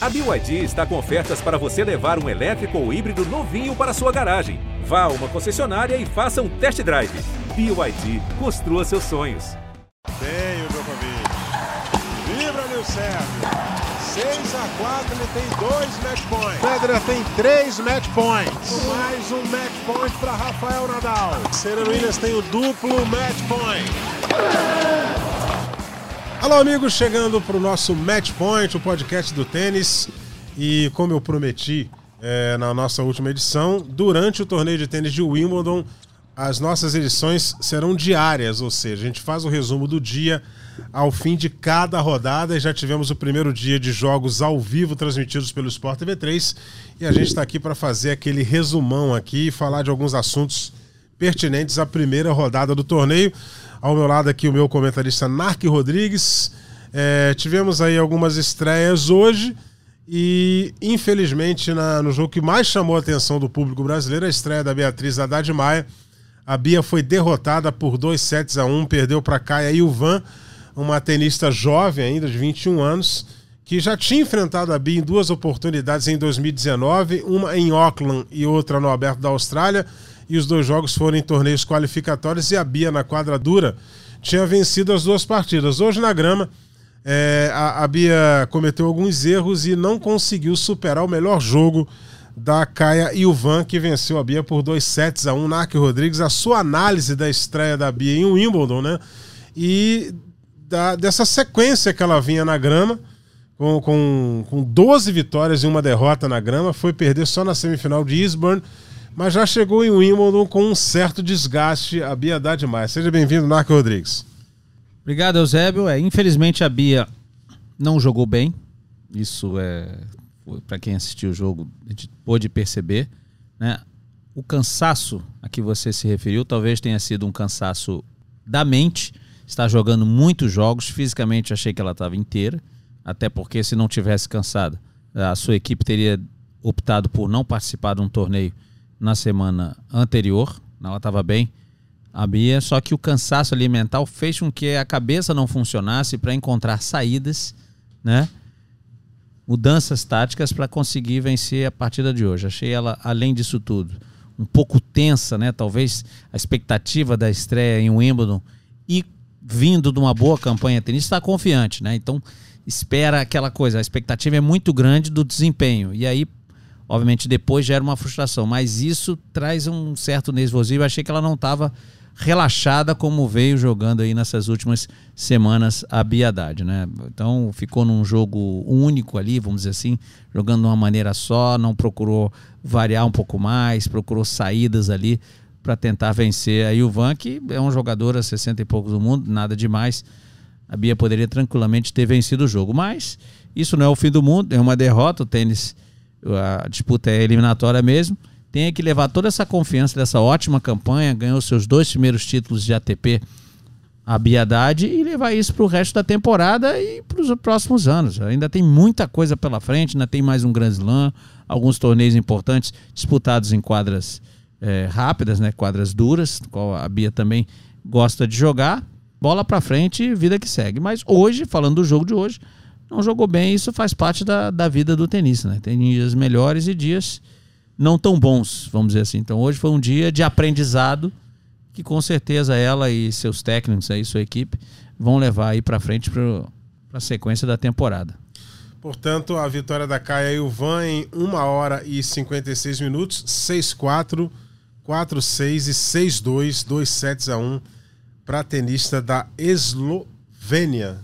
A BYD está com ofertas para você levar um elétrico ou híbrido novinho para sua garagem. Vá a uma concessionária e faça um test drive. BYD, construa seus sonhos. Bem o Djokovic. Vibra, Nil Sérgio. 6 a 4 ele tem dois match points. Federer tem três match points. Mais um match point para Rafael Nadal. Serena Williams tem o duplo match point. Alô, amigos, chegando para o nosso Match Point, o podcast do tênis. E como eu prometi é, na nossa última edição, durante o torneio de tênis de Wimbledon, as nossas edições serão diárias, ou seja, a gente faz o resumo do dia ao fim de cada rodada. E já tivemos o primeiro dia de jogos ao vivo transmitidos pelo Sport TV 3 e a gente está aqui para fazer aquele resumão aqui e falar de alguns assuntos pertinentes à primeira rodada do torneio. Ao meu lado aqui o meu comentarista Narc Rodrigues. É, tivemos aí algumas estreias hoje e infelizmente na, no jogo que mais chamou a atenção do público brasileiro, a estreia da Beatriz Haddad Maia. A Bia foi derrotada por 2 sets a 1, perdeu para Caia Ilvan, uma tenista jovem ainda de 21 anos, que já tinha enfrentado a Bia em duas oportunidades em 2019, uma em Auckland e outra no Aberto da Austrália e os dois jogos foram em torneios qualificatórios e a Bia na quadra dura tinha vencido as duas partidas. Hoje na grama, é, a, a, Bia cometeu alguns erros e não conseguiu superar o melhor jogo da Caia Ilvan, que venceu a Bia por dois sets a um. Narc Rodrigues, a sua análise da estreia da Bia em Wimbledon, né? E da, dessa sequência que ela vinha na grama, com, com, com 12 vitórias e uma derrota na grama, foi perder só na semifinal de Eastbourne mas já chegou em Wimbledon com um certo desgaste a Bia Haddad mais. Seja bem-vindo, Narco Rodrigues. Obrigado, Eusébio. É, infelizmente a Bia não jogou bem. Isso é para quem assistiu o jogo a gente pôde perceber, né? O cansaço a que você se referiu talvez tenha sido um cansaço da mente. Está jogando muitos jogos, fisicamente achei que ela estava inteira, até porque se não tivesse cansada, a sua equipe teria optado por não participar de um torneio na semana anterior, ela estava bem, a Bia, só que o cansaço alimentar fez com que a cabeça não funcionasse para encontrar saídas, né? Mudanças táticas para conseguir vencer a partida de hoje. Achei ela, além disso tudo, um pouco tensa, né? Talvez a expectativa da estreia em Wimbledon e vindo de uma boa campanha tenista está confiante, né? Então espera aquela coisa, a expectativa é muito grande do desempenho. E aí Obviamente depois gera uma frustração, mas isso traz um certo nervosismo. Eu achei que ela não estava relaxada como veio jogando aí nessas últimas semanas a Biadade, né? Então ficou num jogo único ali, vamos dizer assim, jogando de uma maneira só, não procurou variar um pouco mais, procurou saídas ali para tentar vencer a Ilvan, que é um jogador a 60 e poucos do mundo, nada demais. A Bia poderia tranquilamente ter vencido o jogo, mas isso não é o fim do mundo, é uma derrota, o tênis a disputa é eliminatória mesmo, tem que levar toda essa confiança dessa ótima campanha, ganhou seus dois primeiros títulos de ATP, a Biadade, e levar isso para o resto da temporada e para os próximos anos. Ainda tem muita coisa pela frente, ainda tem mais um Grand Slam, alguns torneios importantes disputados em quadras é, rápidas, né, quadras duras, qual a Bia também gosta de jogar. Bola para frente, vida que segue. Mas hoje, falando do jogo de hoje, não jogou bem, isso faz parte da, da vida do tenista, né? Tem dias melhores e dias não tão bons, vamos dizer assim. Então hoje foi um dia de aprendizado que com certeza ela e seus técnicos aí, sua equipe, vão levar aí para frente para a sequência da temporada. Portanto, a vitória da Caia Ilvan em 1 hora e 56 minutos, 6-4, 4-6 e 6-2, 2 sets a 1 para a tenista da Eslovênia,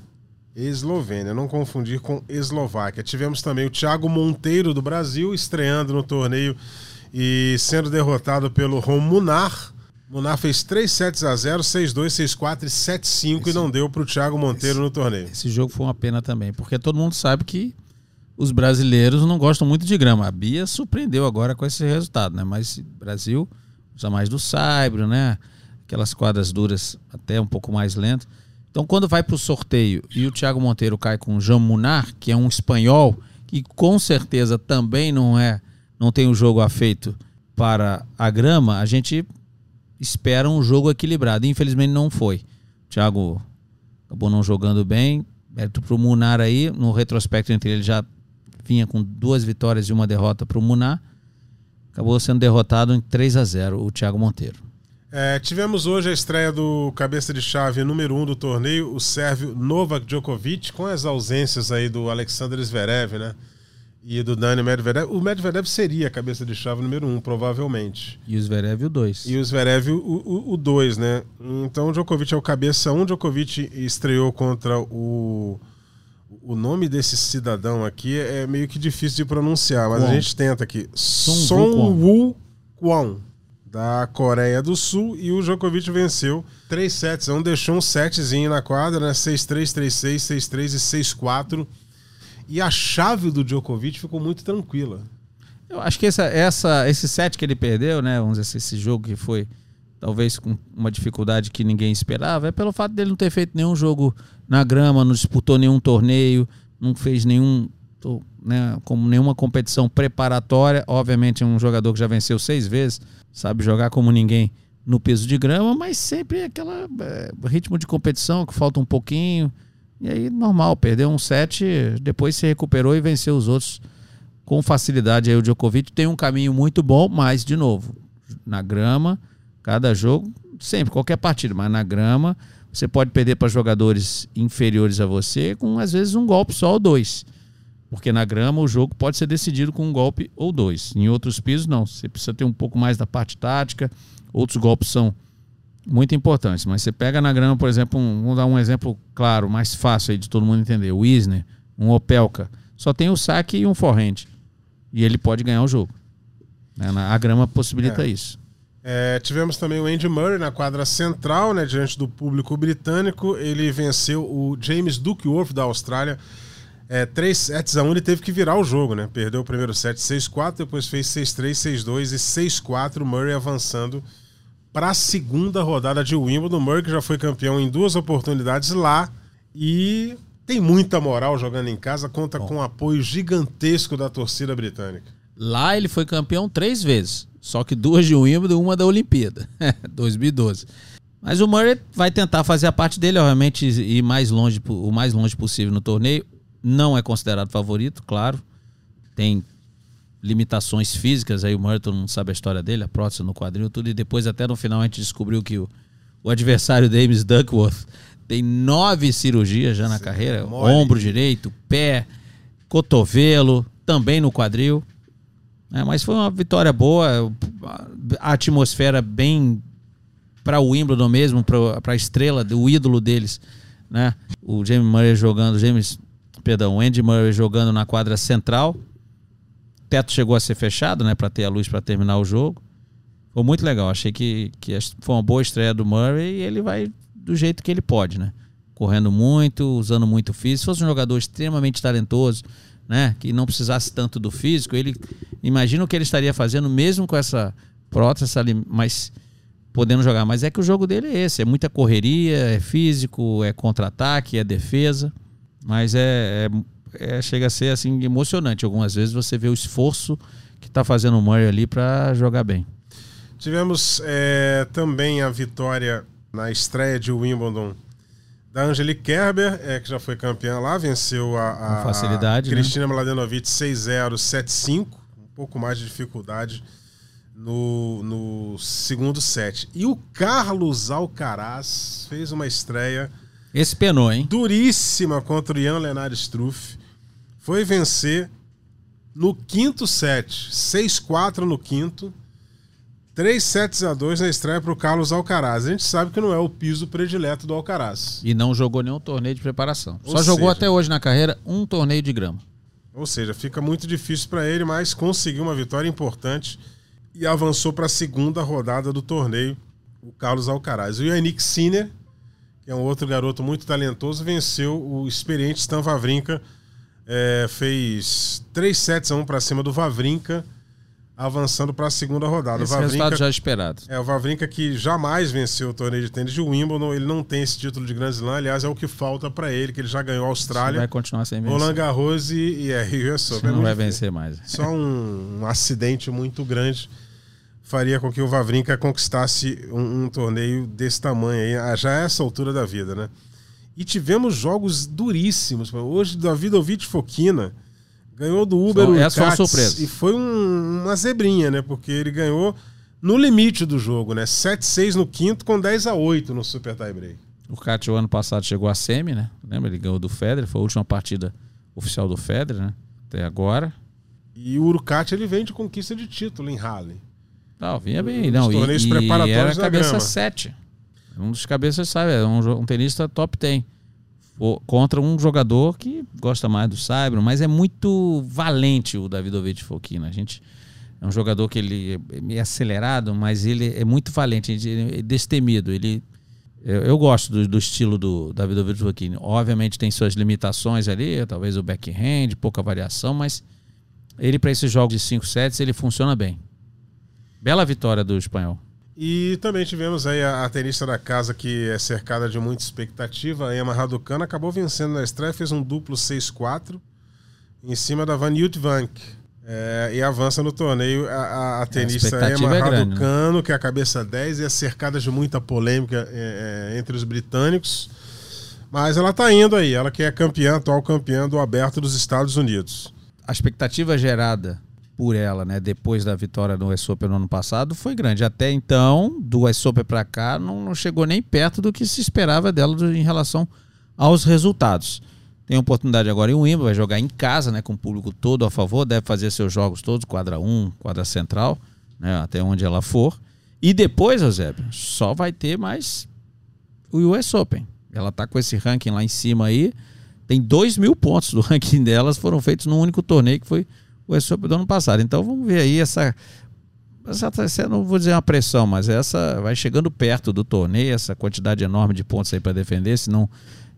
Eslovênia, não confundir com Eslováquia. Tivemos também o Thiago Monteiro do Brasil estreando no torneio e sendo derrotado pelo Rom Munar. Fez 3 sets a 0, 6-2, 6-4 e 7-5 e não deu para o Thiago Monteiro esse, no torneio. Esse jogo foi uma pena também, porque todo mundo sabe que os brasileiros não gostam muito de grama. A Bia surpreendeu agora com esse resultado, né? Mas Brasil usa mais do saibro, né? Aquelas quadras duras até um pouco mais lento. Então, quando vai para o sorteio e o Thiago Monteiro cai com o Jean Munar, que é um espanhol, que com certeza também não é, não tem o um jogo afeito para a grama, a gente espera um jogo equilibrado. Infelizmente não foi. O Thiago acabou não jogando bem. Mérito para o Munar aí, no retrospecto entre ele já vinha com duas vitórias e uma derrota para o Muná. Acabou sendo derrotado em 3 a 0 o Thiago Monteiro. É, tivemos hoje a estreia do cabeça de chave número um do torneio, o sérvio Novak Djokovic, com as ausências aí do Alexander Zverev, né? E do Dani Medvedev. O Medvedev seria a cabeça de chave número um, provavelmente. E o Zverev o 2. E o Zverev o 2, né? Então o Djokovic é o cabeça 1. Um. Djokovic estreou contra o. O nome desse cidadão aqui é meio que difícil de pronunciar, mas a gente tenta aqui. Song Woo Kwon da Coreia do Sul e o Djokovic venceu 3 sets. Um deixou um setzinho na quadra, né? 6-3, 3-6, 6-3 e 6-4. E a chave do Djokovic ficou muito tranquila. Eu acho que essa, essa, esse set que ele perdeu, né? Vamos dizer, esse jogo que foi talvez com uma dificuldade que ninguém esperava, é pelo fato dele não ter feito nenhum jogo na grama, não disputou nenhum torneio, não fez nenhum né, como nenhuma competição preparatória. Obviamente, é um jogador que já venceu seis vezes, sabe jogar como ninguém no peso de grama, mas sempre aquele é, ritmo de competição que falta um pouquinho. E aí, normal, perdeu um set, depois se recuperou e venceu os outros com facilidade. Aí o Djokovic tem um caminho muito bom, mas, de novo, na grama, cada jogo, sempre, qualquer partida, mas na grama, você pode perder para jogadores inferiores a você com, às vezes, um golpe só ou dois. Porque na grama o jogo pode ser decidido com um golpe ou dois. Em outros pisos, não. Você precisa ter um pouco mais da parte tática. Outros golpes são muito importantes. Mas você pega na grama, por exemplo, um, vamos dar um exemplo claro, mais fácil aí de todo mundo entender. O Isner, um Opelka. Só tem o saque e um forehand. E ele pode ganhar o jogo. Né? A grama possibilita é. isso. É, tivemos também o Andy Murray na quadra central, né, diante do público britânico. Ele venceu o James Duckworth da Austrália é, 3 sets a 1 ele teve que virar o jogo, né? Perdeu o primeiro set 6-4, depois fez 6-3, 6-2 e 6-4, Murray avançando para a segunda rodada de Wimbledon. Murray que já foi campeão em duas oportunidades lá e tem muita moral jogando em casa, conta Bom. com um apoio gigantesco da torcida britânica. Lá ele foi campeão três vezes, só que duas de Wimbledon e uma da Olimpíada, 2012. Mas o Murray vai tentar fazer a parte dele, obviamente, ir mais longe, o mais longe possível no torneio. Não é considerado favorito, claro. Tem limitações físicas, aí o todo mundo sabe a história dele, a prótese no quadril, tudo. E depois, até no final, a gente descobriu que o, o adversário James Duckworth tem nove cirurgias já na Sim, carreira: mole. ombro direito, pé, cotovelo, também no quadril. É, mas foi uma vitória boa, a atmosfera bem para o Wimbledon mesmo, para a estrela, o ídolo deles, né? O James Murray jogando, James perdão, o Andy Murray jogando na quadra central. O teto chegou a ser fechado, né, para ter a luz para terminar o jogo. Foi muito legal. Achei que, que foi uma boa estreia do Murray e ele vai do jeito que ele pode, né? Correndo muito, usando muito físico. Se fosse um jogador extremamente talentoso, né, que não precisasse tanto do físico, ele imagina o que ele estaria fazendo mesmo com essa prótese, essa, mas podendo jogar. Mas é que o jogo dele é esse: é muita correria, é físico, é contra-ataque, é defesa. Mas é, é, é, chega a ser assim emocionante. Algumas vezes você vê o esforço que está fazendo o Murray ali para jogar bem. Tivemos é, também a vitória na estreia de Wimbledon da Angelique Kerber, é, que já foi campeã lá, venceu a, a, facilidade, a Cristina né? Mladenovic 6-0, 7-5, um pouco mais de dificuldade no, no segundo set. E o Carlos Alcaraz fez uma estreia esse penou, hein? Duríssima contra o Ian Leonard Struff. Foi vencer no quinto set. 6-4 no quinto. 3 sets a 2 na estreia para o Carlos Alcaraz. A gente sabe que não é o piso predileto do Alcaraz. E não jogou nenhum torneio de preparação. Ou Só seja, jogou até hoje na carreira um torneio de grama. Ou seja, fica muito difícil para ele, mas conseguiu uma vitória importante e avançou para a segunda rodada do torneio, o Carlos Alcaraz. O Yannick Sinner que é um outro garoto muito talentoso, venceu o experiente Stan Vavrinka. É, fez 3 sets a 1 para cima do Vavrinka, avançando para a segunda rodada. Esse o Vavrinka, resultado já esperado. É, o Vavrinka que jamais venceu o torneio de tênis de Wimbledon, ele não tem esse título de Grand Slam, aliás, é o que falta para ele, que ele já ganhou a Austrália. vai continuar sem vencer. Roland Garros e, e é, e é Não vai vencer mais. Só um, um acidente muito grande faria com que o Vavrinka conquistasse um, um torneio desse tamanho aí, já a essa altura da vida, né? E tivemos jogos duríssimos. Hoje, David Ovic Fokina Ganhou do Uber Só- o essa foi uma surpresa. E foi um- uma zebrinha, né? Porque ele ganhou no limite do jogo, né? 7-6 no quinto com 10 a 8 no Super Tie Break. O Kat, o ano passado, chegou à semi, né? Lembra? Ele ganhou do Federer, foi a última partida oficial do Federer, né? Até agora. E o Urucat ele vem de conquista de título em Halle. Não, vinha bem. Não, e, torneios e preparatórios era da cabeça grama. 7. Um dos cabeças, sabe? É um, um tenista top 10. Fo- Contra um jogador que gosta mais do Saibro, mas é muito valente o Davidovich Fokina. A gente é um jogador que ele é meio acelerado, mas ele é muito valente, ele é destemido. Ele, eu, eu gosto do, do estilo do Davidovich Fokina. Obviamente tem suas limitações ali, talvez o backhand, pouca variação, mas ele para esses jogos de 5 sets ele funciona bem. Bela vitória do espanhol. E também tivemos aí a, a tenista da casa que é cercada de muita expectativa, a Emma Raducanu, acabou vencendo na estreia, fez um duplo 6-4 em cima da Van Vank. É, e avança no torneio a, a- a tenista expectativa Emma é grande, né? Raducanu, que é a cabeça 10 e é cercada de muita polêmica é, é, entre os britânicos. Mas ela tá indo aí, ela que é campeã, atual campeã do Aberto dos Estados Unidos. a expectativa gerada por ela, né, depois da vitória no US Open no ano passado, foi grande. Até então, do US Open para cá, não, não chegou nem perto do que se esperava dela do- em relação aos resultados. Tem oportunidade agora em Wimbledon, vai jogar em casa, né, com o público todo a favor, deve fazer seus jogos todos, quadra 1, quadra central, né, até onde ela for. E depois, Eusébio, só vai ter mais o US Open. Ela tá com esse ranking lá em cima aí. Tem 2 mil pontos do ranking delas, foram feitos num único torneio que foi o US Open do ano passado. Então vamos ver aí essa. essa, não vou dizer uma pressão, mas essa vai chegando perto do torneio, essa quantidade enorme de pontos aí para defender, se não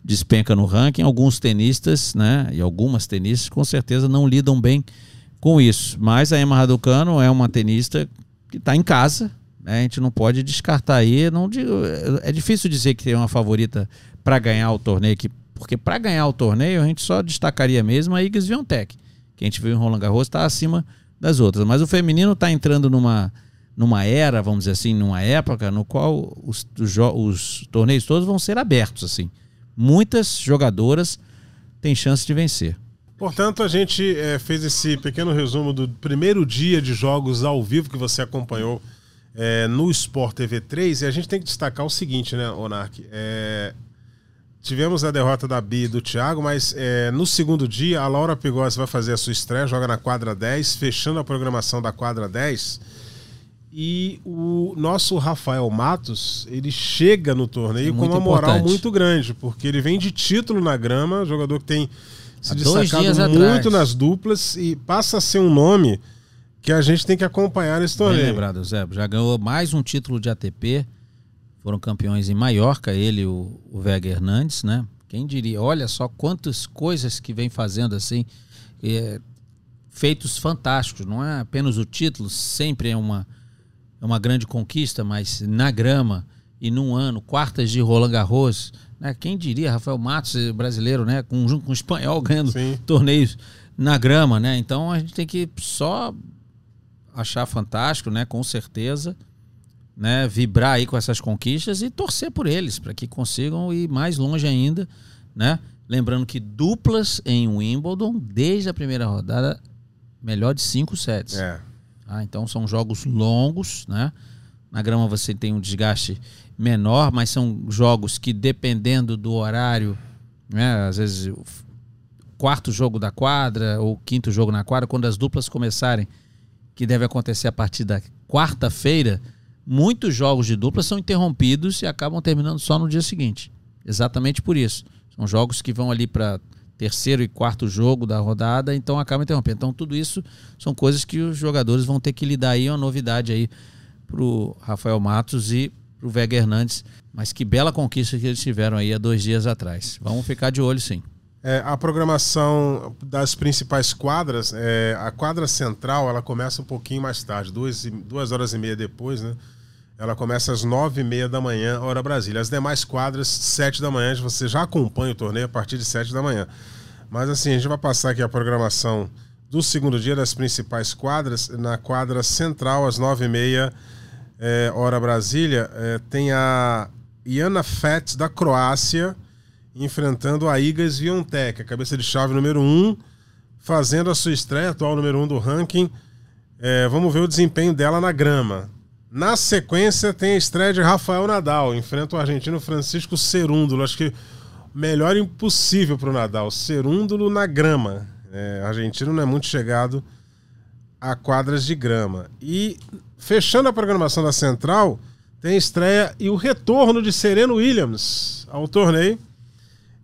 despenca no ranking. Alguns tenistas, né, e algumas tenistas com certeza não lidam bem com isso. Mas a Emma Raducanu é uma tenista que está em casa, né? A gente não pode descartar aí, não digo, é difícil dizer que tem uma favorita para ganhar o torneio que porque para ganhar o torneio a gente só destacaria mesmo a Igor Swiatek, que a gente viu em Roland Garros está acima das outras, mas o feminino está entrando numa numa era, vamos dizer assim, numa época no qual os, os, os torneios todos vão ser abertos assim. Muitas jogadoras têm chance de vencer. Portanto, a gente eh, fez esse pequeno resumo do primeiro dia de jogos ao vivo que você acompanhou eh, no Sport TV 3 e a gente tem que destacar o seguinte, né, Onark? Eh, tivemos a derrota da Bia e do Thiago, mas eh, no segundo dia a Laura Pigossi vai fazer a sua estreia, joga na quadra 10, fechando a programação da quadra 10. E o nosso Rafael Matos, ele chega no torneio É com uma moral importante. muito grande, porque ele vem de título na grama, jogador que tem se Há destacado muito atrás. nas duplas e passa a ser um nome que a gente tem que acompanhar nesse Bem torneio. lembrado, Zé. Já ganhou mais um título de ATP. Foram campeões em Maiorca, ele e o, o Vega Hernandes, né? Quem diria? Olha só quantas coisas que vem fazendo assim. é, feitos fantásticos. Não é apenas o título, sempre é uma, é uma grande conquista, mas na grama e num ano, quartas de Roland Garros. Né? Quem diria, Rafael Matos, eh, brasileiro, né? Com, junto com o espanhol ganhando Sim. torneios na grama, né? Então a gente tem que só achar fantástico, né? Com certeza, né? Vibrar aí com essas conquistas e torcer por eles para que consigam ir mais longe ainda, né? Lembrando que duplas em Wimbledon desde a primeira rodada melhor de cinco sets. É. Ah, então são jogos longos, né? Na grama você tem um desgaste menor, mas são jogos que dependendo do horário, né? Às vezes o quarto jogo da quadra ou quinto jogo na quadra, quando as duplas começarem, que deve acontecer a partir da quarta-feira, muitos jogos de dupla são interrompidos e acabam terminando só no dia seguinte. Exatamente por isso. São jogos que vão ali para terceiro e quarto jogo da rodada, então acabam interrompendo. Então tudo isso são coisas que os jogadores vão ter que lidar aí, é uma novidade aí pro Rafael Matos e pro Vega Hernandes. Mas que bela conquista que eles tiveram aí há dois dias atrás. Vamos ficar de olho sim. É, a programação das principais quadras, é, a quadra central, ela começa um pouquinho mais tarde, duas, duas horas e meia depois, né? Ela começa às nove e meia da manhã, hora Brasília. As demais quadras, sete da manhã, você já acompanha o torneio a partir de sete da manhã. Mas assim, a gente vai passar aqui a programação do segundo dia das principais quadras. Na quadra central, às nove e meia, é, hora Brasília, é, tem a Iana Fetz, da Croácia, enfrentando a Iga Swiatek, a cabeça de chave número 1, um, fazendo a sua estreia, atual número um do ranking. É, vamos ver o desempenho dela na grama. Na sequência, tem a estreia de Rafael Nadal. Enfrenta o argentino Francisco Cerúndulo. Acho que melhor impossível para o Nadal. Cerúndulo na grama. É, argentino não é muito chegado a quadras de grama. E fechando a programação da Central, tem estreia e o retorno de Serena Williams ao torneio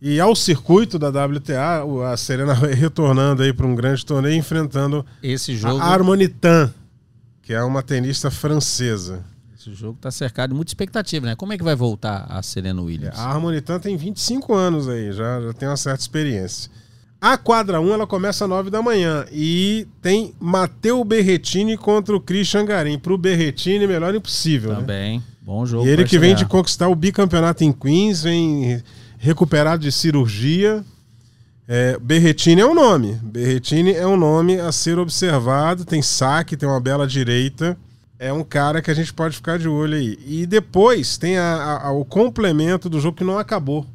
e ao circuito da WTA. A Serena retornando aí para um grande torneio, enfrentando Esse jogo, a Harmonitan, que é uma tenista francesa. esse jogo tá cercado de muita expectativa, né? Como é que vai voltar a Serena Williams? A Harmonitan tem 25 anos aí, já, já tem uma certa experiência. A quadra 1 ela começa às 9 da manhã e tem Matteo Berretini contra o Christian Garim. Pro Berretini, melhor impossível. Né? Também, bom jogo. E ele que vem de conquistar o bicampeonato em Queens, vem recuperado de cirurgia. É, Berretini é um nome. Berretini é um nome a ser observado. Tem saque, tem uma bela direita. É um cara que a gente pode ficar de olho aí. E depois tem a- a- o complemento do jogo que não acabou.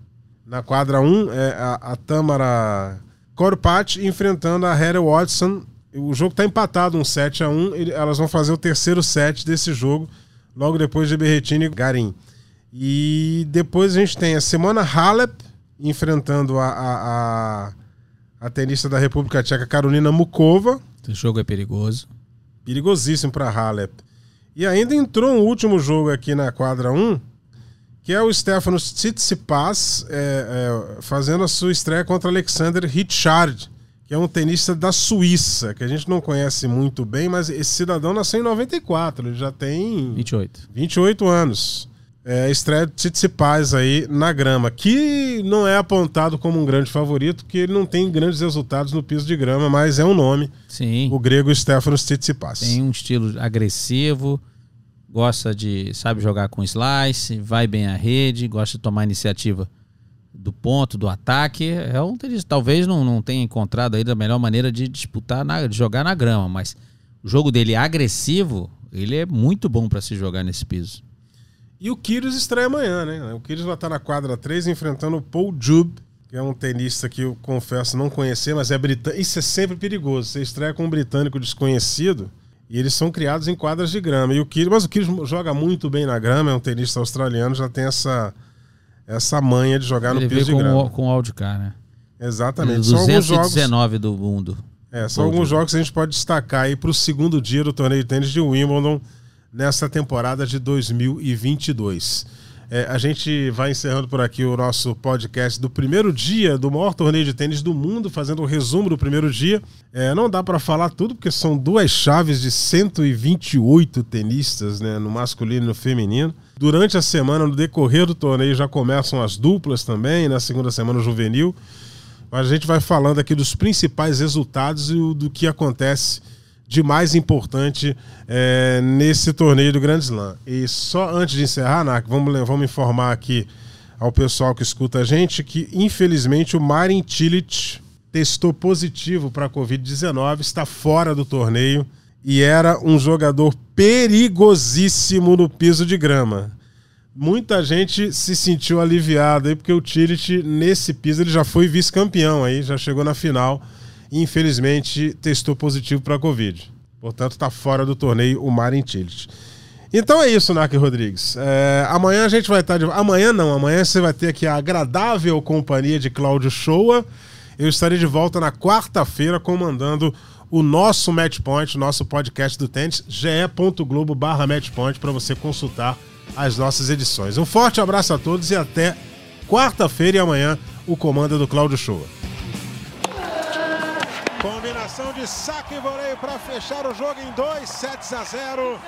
Na quadra 1, é a, Tamara Korpat enfrentando a Heather Watson. O jogo está empatado, um 7 a 1 Ele- Elas vão fazer o terceiro set desse jogo, logo depois de Berretini e Garim. E depois a gente tem a Simona Halep enfrentando a, a, a, a tenista da República Tcheca, Carolina Mukova. Esse jogo é perigoso. Perigosíssimo para Halep. E ainda entrou um último jogo aqui na quadra 1, que é o Stefanos Tsitsipas é, é, fazendo a sua estreia contra Alexander Richard, que é um tenista da Suíça, que a gente não conhece muito bem, mas esse cidadão nasceu em 94, ele já tem 28. 28 anos. É, estreia de Tsitsipas aí na grama, que não é apontado como um grande favorito, porque ele não tem grandes resultados no piso de grama, mas é um nome, Sim. o grego Stefanos Tsitsipas. Tem um estilo agressivo, gosta de, sabe jogar com slice, vai bem à rede, gosta de tomar iniciativa do ponto, do ataque. É um tenista, talvez não, não tenha encontrado aí a melhor maneira de disputar, na- de jogar na grama, mas o jogo dele é agressivo, ele é muito bom para se jogar nesse piso. E o Kyrgios estreia amanhã, né? O Kyrgios vai estar na quadra 3 enfrentando o Paul Jube, que é um tenista que eu confesso não conhecer, mas é britânico. Isso é sempre perigoso. Você estreia com um britânico desconhecido e eles são criados em quadras de grama. E o Kyrgios, mas o Kyrgios joga muito bem na grama, é um tenista australiano, já tem essa essa manha de jogar ele no piso de com, grama. o- com o Aldcar, né? Exatamente. São alguns jogos, 219 do mundo. é, são alguns jogos que a gente pode destacar aí para o segundo dia do torneio de tênis de Wimbledon nessa temporada de 2022. É, a gente vai encerrando por aqui o nosso podcast do primeiro dia do maior torneio de tênis do mundo, fazendo o resumo do primeiro dia. É, não dá para falar tudo, porque são duas chaves de 128 tenistas, né, no masculino e no feminino. Durante a semana, no decorrer do torneio, já começam as duplas também, na segunda semana, o juvenil. Mas a gente vai falando aqui dos principais resultados e do que acontece de mais importante é, nesse torneio do Grand Slam. E só antes de encerrar, Nak, vamos, vamos informar aqui ao pessoal que escuta a gente que, infelizmente, o Marin Cilic testou positivo para a Covid-19, está fora do torneio e era um jogador perigosíssimo no piso de grama. Muita gente se sentiu aliviada aí, porque o Tillich, nesse piso, ele já foi vice-campeão aí, já chegou na final e infelizmente testou positivo para a Covid. Portanto, está fora do torneio o Marin Tillich. Então é isso, Nak Rodrigues. É, amanhã a gente vai estar de. Amanhã não, amanhã você vai ter aqui a agradável companhia de Cláudio Shoa. Eu estarei de volta na quarta-feira comandando o nosso Match Point, nosso podcast do tênis, ge.globo barra Matchpoint, para você consultar as nossas edições. Um forte abraço a todos e até quarta-feira e amanhã o comando do Cláudio Shoa. Combinação de saque e voleio para fechar o jogo em 2 sets a 0.